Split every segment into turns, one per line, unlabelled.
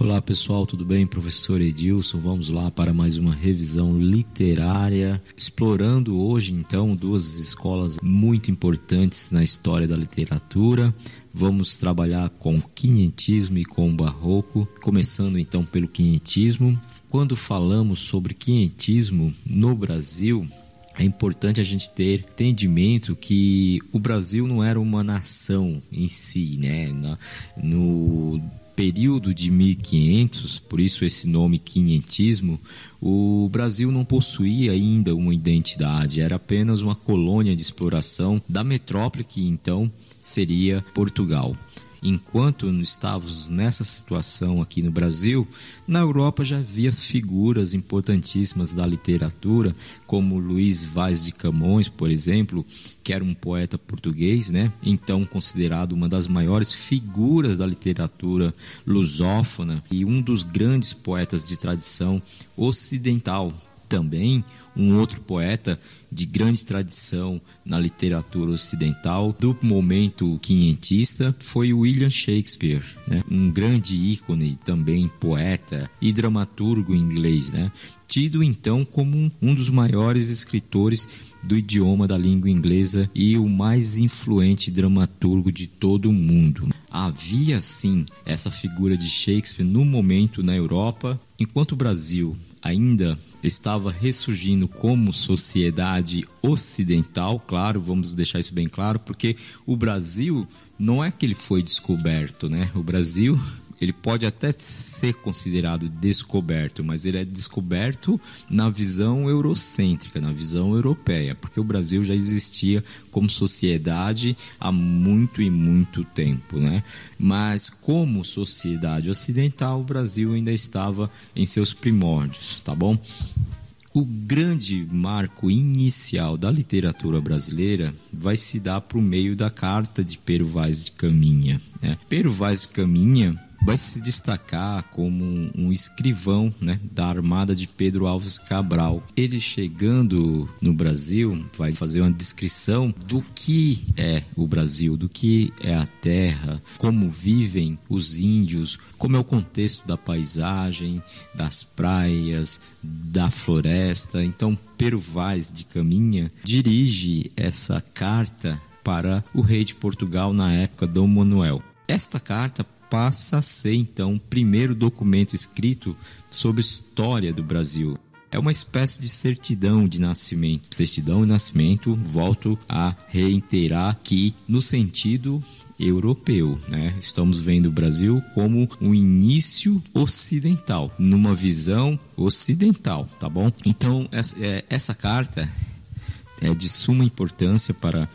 Olá pessoal, tudo bem? Professor Edilson, vamos lá para mais uma revisão literária, explorando hoje então duas escolas muito importantes na história da literatura. Vamos trabalhar com quinhentismo e com barroco, começando então pelo quinhentismo. Quando falamos sobre quinhentismo no Brasil, é importante a gente ter entendimento que o Brasil não era uma nação em si, né? No período de 1500, por isso esse nome quinhentismo, o Brasil não possuía ainda uma identidade, era apenas uma colônia de exploração da metrópole que então seria Portugal. Enquanto estávamos nessa situação aqui no Brasil, na Europa já havia figuras importantíssimas da literatura, como Luís Vaz de Camões, por exemplo, que era um poeta português, né? Então considerado uma das maiores figuras da literatura lusófona e um dos grandes poetas de tradição ocidental também um outro poeta de grande tradição na literatura ocidental do momento quinhentista foi William Shakespeare, né? um grande ícone também poeta e dramaturgo inglês, né? tido então como um dos maiores escritores do idioma da língua inglesa e o mais influente dramaturgo de todo o mundo. Havia sim essa figura de Shakespeare no momento na Europa, enquanto o Brasil ainda estava ressurgindo como sociedade ocidental, claro, vamos deixar isso bem claro, porque o Brasil não é que ele foi descoberto, né? O Brasil ele pode até ser considerado descoberto, mas ele é descoberto na visão eurocêntrica, na visão europeia, porque o Brasil já existia como sociedade há muito e muito tempo, né? Mas como sociedade ocidental, o Brasil ainda estava em seus primórdios, tá bom? O grande marco inicial da literatura brasileira vai se dar por meio da carta de Pero Vaz de Caminha. Né? Pero Vaz de Caminha vai se destacar como um, escrivão né, da armada de Pedro Alves Cabral. Ele chegando no Brasil vai fazer uma descrição do que é o Brasil, do que é a terra, como vivem os índios, como é o contexto da paisagem, das praias, da floresta. Então, Pero Vaz de Caminha dirige essa carta para o rei de Portugal na época, Dom Manuel. Esta carta passa a ser então o primeiro documento escrito sobre história do Brasil. É uma espécie de certidão de nascimento. Certidão de nascimento, volto a reiterar que no sentido europeu, né? Estamos vendo o Brasil como um início ocidental, numa visão ocidental, tá bom? Então essa, é, essa carta é de suma importância para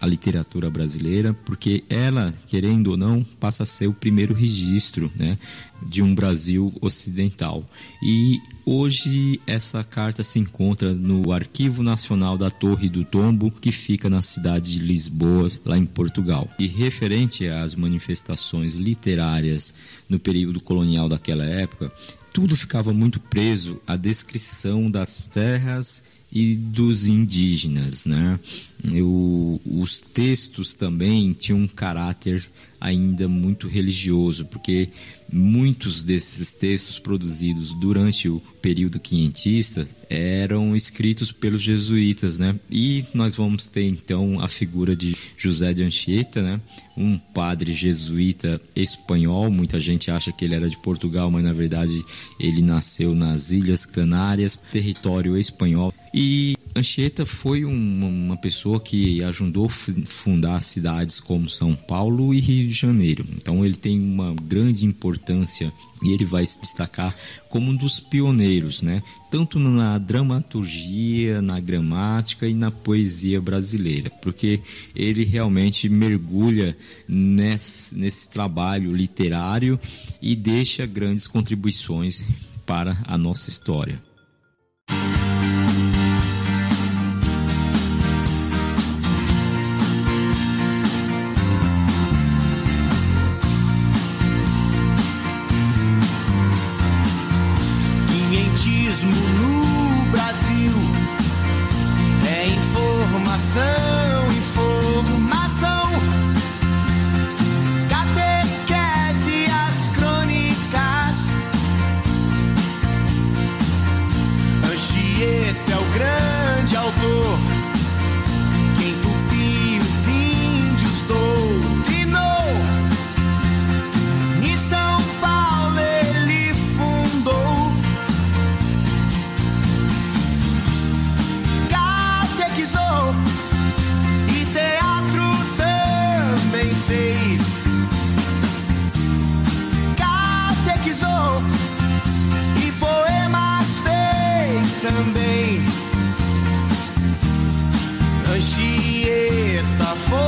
a literatura brasileira, porque ela, querendo ou não, passa a ser o primeiro registro né, de um Brasil ocidental. E hoje essa carta se encontra no Arquivo Nacional da Torre do Tombo, que fica na cidade de Lisboa, lá em Portugal. E referente às manifestações literárias no período colonial daquela época, tudo ficava muito preso à descrição das terras e dos indígenas, né? Eu, os textos também tinham um caráter ainda muito religioso, porque muitos desses textos produzidos durante o período quinhentista eram escritos pelos jesuítas, né? E nós vamos ter então a figura de José de Anchieta, né? Um padre jesuíta espanhol. Muita gente acha que ele era de Portugal, mas na verdade ele nasceu nas Ilhas Canárias, território espanhol. E Anchieta foi uma, pessoa que ajudou a fundar cidades como São Paulo e Rio de Janeiro. Então ele tem uma grande importância e ele vai se destacar como um dos pioneiros, né? Tanto na dramaturgia, na gramática e na poesia brasileira, porque ele realmente mergulha nesse, nesse trabalho literário e deixa grandes contribuições para a nossa história.
Anchieta foi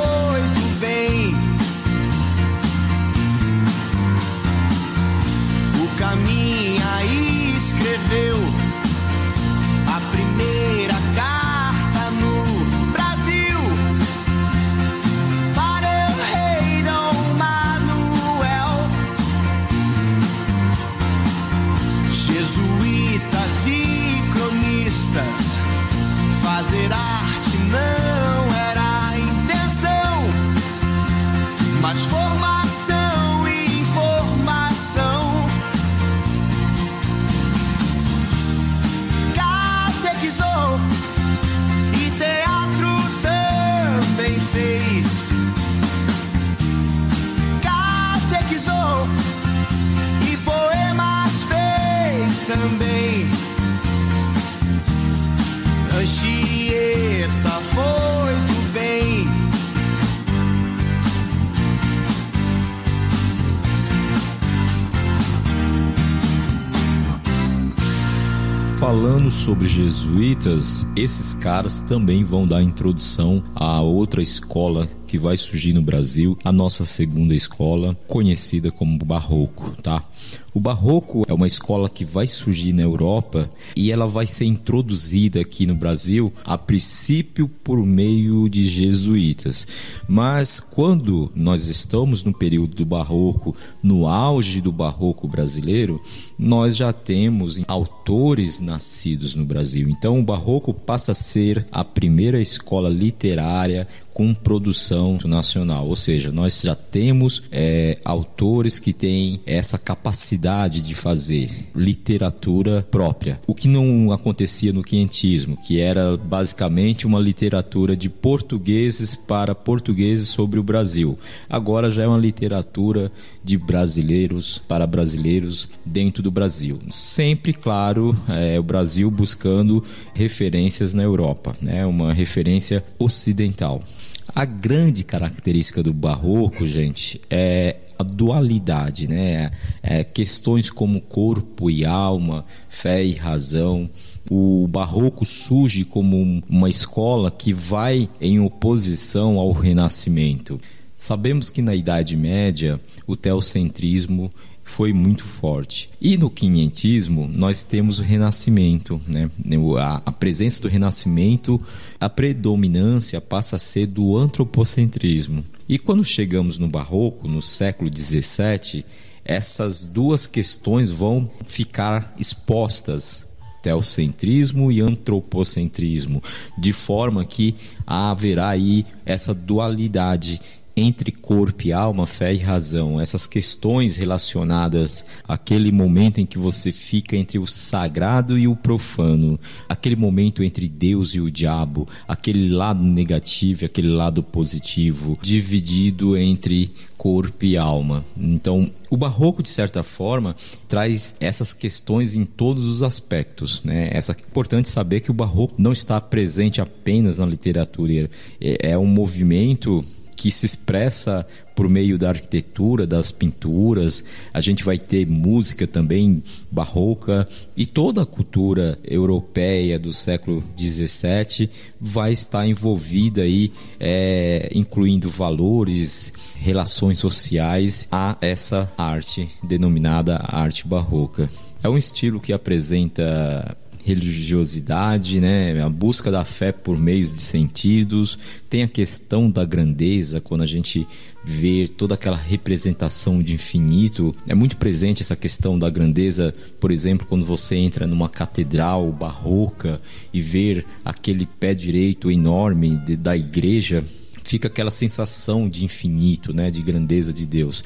Falando sobre jesuítas, esses caras também vão dar introdução a outra escola que vai surgir no Brasil, a nossa segunda escola, conhecida como Barroco, tá? O Barroco é uma escola que vai surgir na Europa e ela vai ser introduzida aqui no Brasil a princípio por meio de jesuítas. Mas quando nós estamos no período do Barroco, no auge do Barroco brasileiro, nós já temos autores nascidos no Brasil. Então o Barroco passa a ser a primeira escola literária com produção nacional, ou seja, nós já temos é, autores que têm essa capacidade de fazer literatura própria, o que não acontecia no quinhentismo, que era basicamente uma literatura de portugueses para portugueses sobre o Brasil. Agora já é uma literatura de brasileiros para brasileiros dentro do Brasil. Sempre, claro, é, o Brasil buscando referências na Europa, né? uma referência ocidental. A grande característica do barroco, gente, é a dualidade, né? É, questões como corpo e alma, fé e razão. O barroco surge como uma escola que vai em oposição ao renascimento. Sabemos que na Idade Média o teocentrismo foi muito forte. E no quinhentismo nós temos o renascimento, né? a, a presença do renascimento, a predominância passa a ser do antropocentrismo. E quando chegamos no barroco, no século XVII, essas duas questões vão ficar expostas teocentrismo e antropocentrismo, de forma que haverá aí essa dualidade entre corpo e alma, fé e razão, essas questões relacionadas àquele momento em que você fica entre o sagrado e o profano, aquele momento entre Deus e o diabo, aquele lado negativo e aquele lado positivo, dividido entre corpo e alma. Então, o barroco, de certa forma, traz essas questões em todos os aspectos. Né? Essa, é importante saber que o barroco não está presente apenas na literatura, é, é um movimento que se expressa por meio da arquitetura, das pinturas. A gente vai ter música também barroca e toda a cultura europeia do século XVII vai estar envolvida aí, é, incluindo valores, relações sociais a essa arte denominada arte barroca. É um estilo que apresenta religiosidade, né? a busca da fé por meios de sentidos, tem a questão da grandeza, quando a gente vê toda aquela representação de infinito. É muito presente essa questão da grandeza, por exemplo, quando você entra numa catedral barroca e ver aquele pé direito enorme de, da igreja fica aquela sensação de infinito, né, de grandeza de Deus.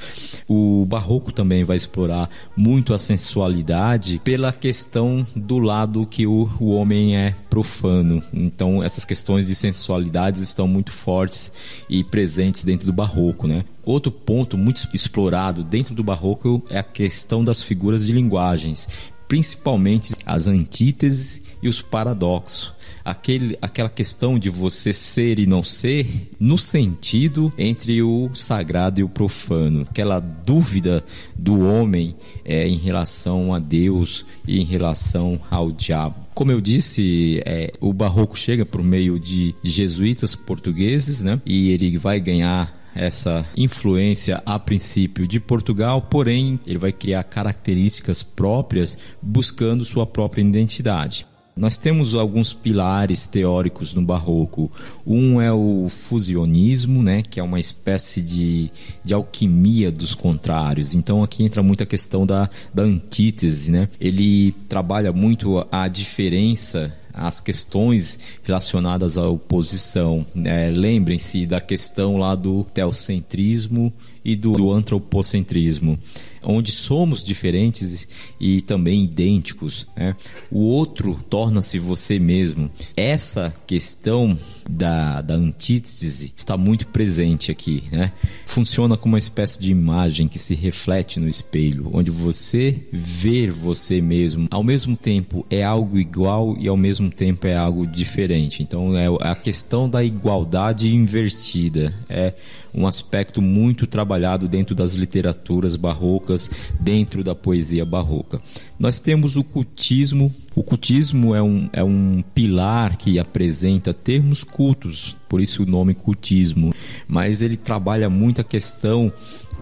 O barroco também vai explorar muito a sensualidade pela questão do lado que o, o homem é profano. Então essas questões de sensualidade estão muito fortes e presentes dentro do barroco, né? Outro ponto muito explorado dentro do barroco é a questão das figuras de linguagens, principalmente as antíteses e os paradoxos. Aquele, aquela questão de você ser e não ser, no sentido entre o sagrado e o profano, aquela dúvida do homem é, em relação a Deus e em relação ao diabo. Como eu disse, é, o barroco chega por meio de jesuítas portugueses, né? E ele vai ganhar essa influência a princípio de Portugal, porém ele vai criar características próprias buscando sua própria identidade. Nós temos alguns pilares teóricos no barroco. Um é o fusionismo, né, que é uma espécie de, de alquimia dos contrários. Então aqui entra muito a questão da, da antítese. Né? Ele trabalha muito a diferença as questões relacionadas à oposição. É, Lembrem-se da questão lá do teocentrismo e do, do antropocentrismo onde somos diferentes e também idênticos. Né? O outro torna-se você mesmo. Essa questão da, da antítese está muito presente aqui. Né? Funciona como uma espécie de imagem que se reflete no espelho, onde você vê você mesmo. Ao mesmo tempo é algo igual e ao mesmo tempo é algo diferente. Então é a questão da igualdade invertida. É um aspecto muito trabalhado dentro das literaturas barrocas, dentro da poesia barroca. Nós temos o cultismo. O cultismo é um, é um pilar que apresenta termos cultos, por isso o nome cultismo, mas ele trabalha muito a questão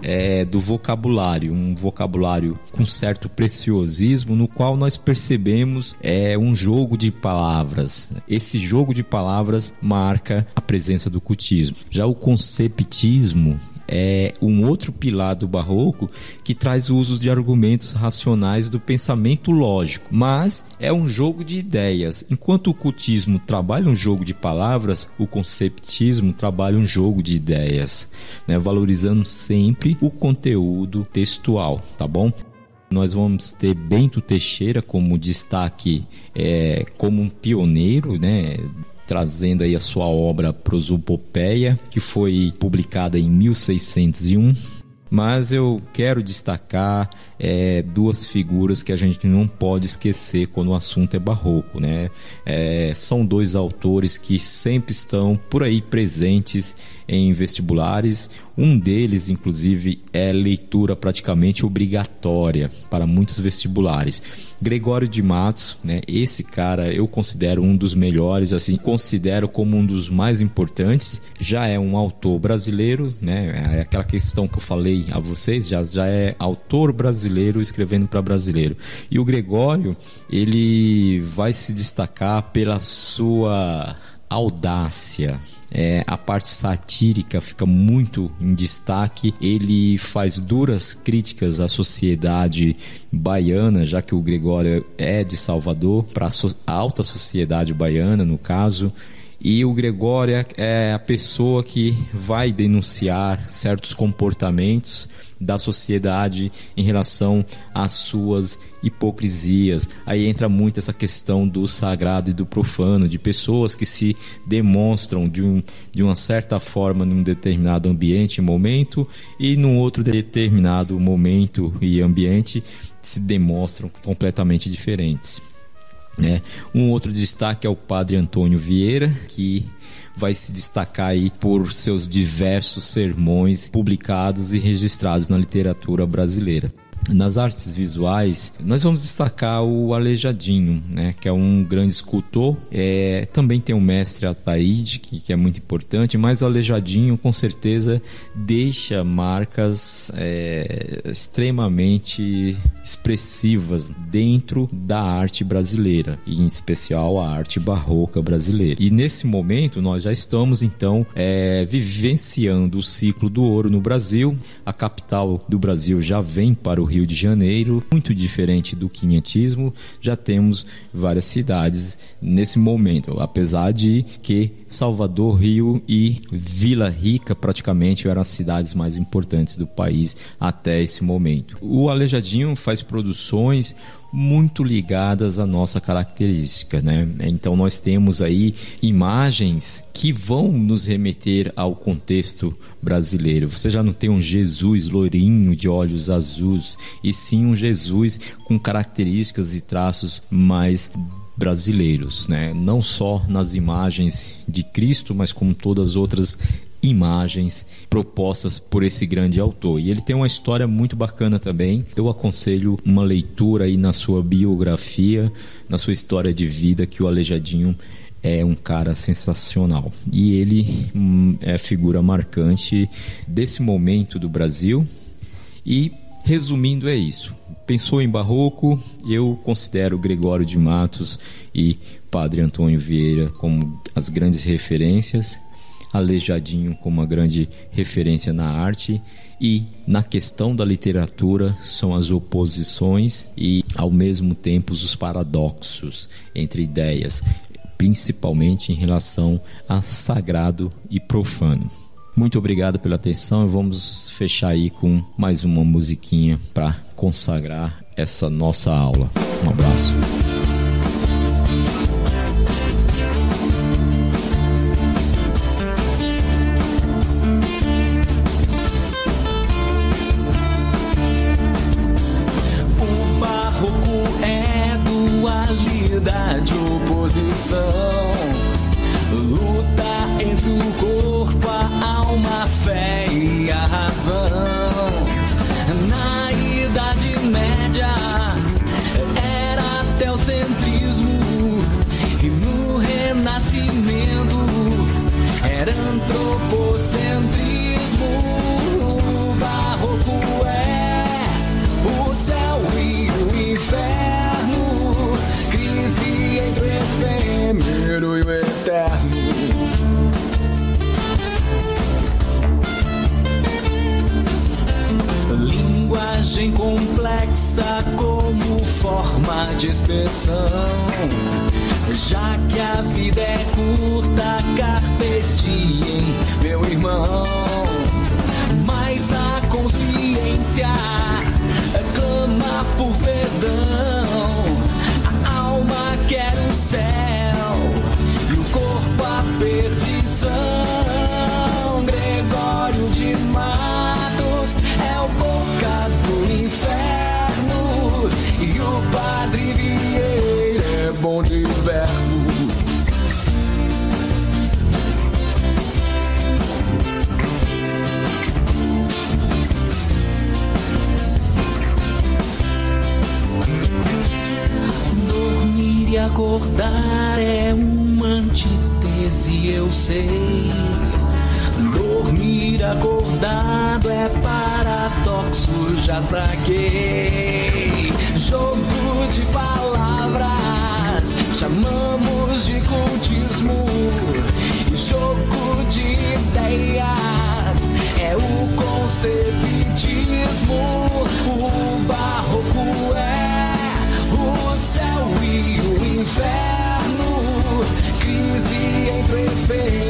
é, do vocabulário, um vocabulário com certo preciosismo, no qual nós percebemos é um jogo de palavras. Esse jogo de palavras marca a presença do cultismo. Já o conceptismo é um outro pilar do barroco que traz o uso de argumentos racionais do pensamento lógico, mas é um jogo de ideias. Enquanto o cultismo trabalha um jogo de palavras, o conceptismo trabalha um jogo de ideias, né? valorizando sempre o conteúdo textual, tá bom? Nós vamos ter Bento Teixeira como destaque, é, como um pioneiro, né? Trazendo aí a sua obra Prosopopeia, que foi publicada em 1601. Mas eu quero destacar é, duas figuras que a gente não pode esquecer quando o assunto é barroco, né? É, são dois autores que sempre estão por aí presentes em vestibulares. Um deles, inclusive, é leitura praticamente obrigatória para muitos vestibulares. Gregório de Matos, né? Esse cara eu considero um dos melhores, assim, considero como um dos mais importantes. Já é um autor brasileiro, né? É aquela questão que eu falei a vocês, já, já é autor brasileiro escrevendo para brasileiro. E o Gregório, ele vai se destacar pela sua audácia, é, a parte satírica fica muito em destaque. Ele faz duras críticas à sociedade baiana, já que o Gregório é de Salvador, para a alta sociedade baiana, no caso. E o Gregório é, é a pessoa que vai denunciar certos comportamentos da sociedade em relação às suas hipocrisias. Aí entra muito essa questão do sagrado e do profano, de pessoas que se demonstram de, um, de uma certa forma num determinado ambiente e momento e num outro determinado momento e ambiente se demonstram completamente diferentes. Né? Um outro destaque é o padre Antônio Vieira, que vai se destacar aí por seus diversos sermões publicados e registrados na literatura brasileira. Nas artes visuais, nós vamos destacar o Aleijadinho, né, que é um grande escultor. É, também tem o mestre Ataíde, que, que, é muito importante, mas o Aleijadinho com certeza deixa marcas é, extremamente expressivas dentro da arte brasileira, e em especial a arte barroca brasileira. E nesse momento nós já estamos então é, vivenciando o ciclo do ouro no Brasil. A capital do Brasil já vem para o Rio de Janeiro, muito diferente do quinhentismo, já temos várias cidades nesse momento, apesar de que Salvador, Rio e Vila Rica praticamente eram as cidades mais importantes do país até esse momento. O Alejadinho faz produções muito ligadas à nossa característica, né? Então nós temos aí imagens que vão nos remeter ao contexto brasileiro. Você já não tem um Jesus lourinho de olhos azuis, e sim um Jesus com características e traços mais brasileiros, né? Não só nas imagens de Cristo, mas como todas as outras imagens propostas por esse grande autor. E ele tem uma história muito bacana também. Eu aconselho uma leitura aí na sua biografia, na sua história de vida, que o Aleijadinho é um cara sensacional. E ele hum, é figura marcante desse momento do Brasil. E resumindo é isso. Pensou em barroco, eu considero Gregório de Matos e Padre Antônio Vieira como as grandes referências Aleijadinho como uma grande referência na arte e na questão da literatura são as oposições e ao mesmo tempo os paradoxos entre ideias, principalmente em relação a sagrado e profano. Muito obrigado pela atenção e vamos fechar aí com mais uma musiquinha para consagrar essa nossa aula. Um abraço.
De expressão. Já que a vida é curta, carpe diem, meu irmão. Mas a consciência sei. Dormir acordado é paradoxo, já saquei. Jogo de palavras, chamamos de cultismo. E jogo de ideias é o concebitismo. O barroco é o céu e o inferno. Crise entre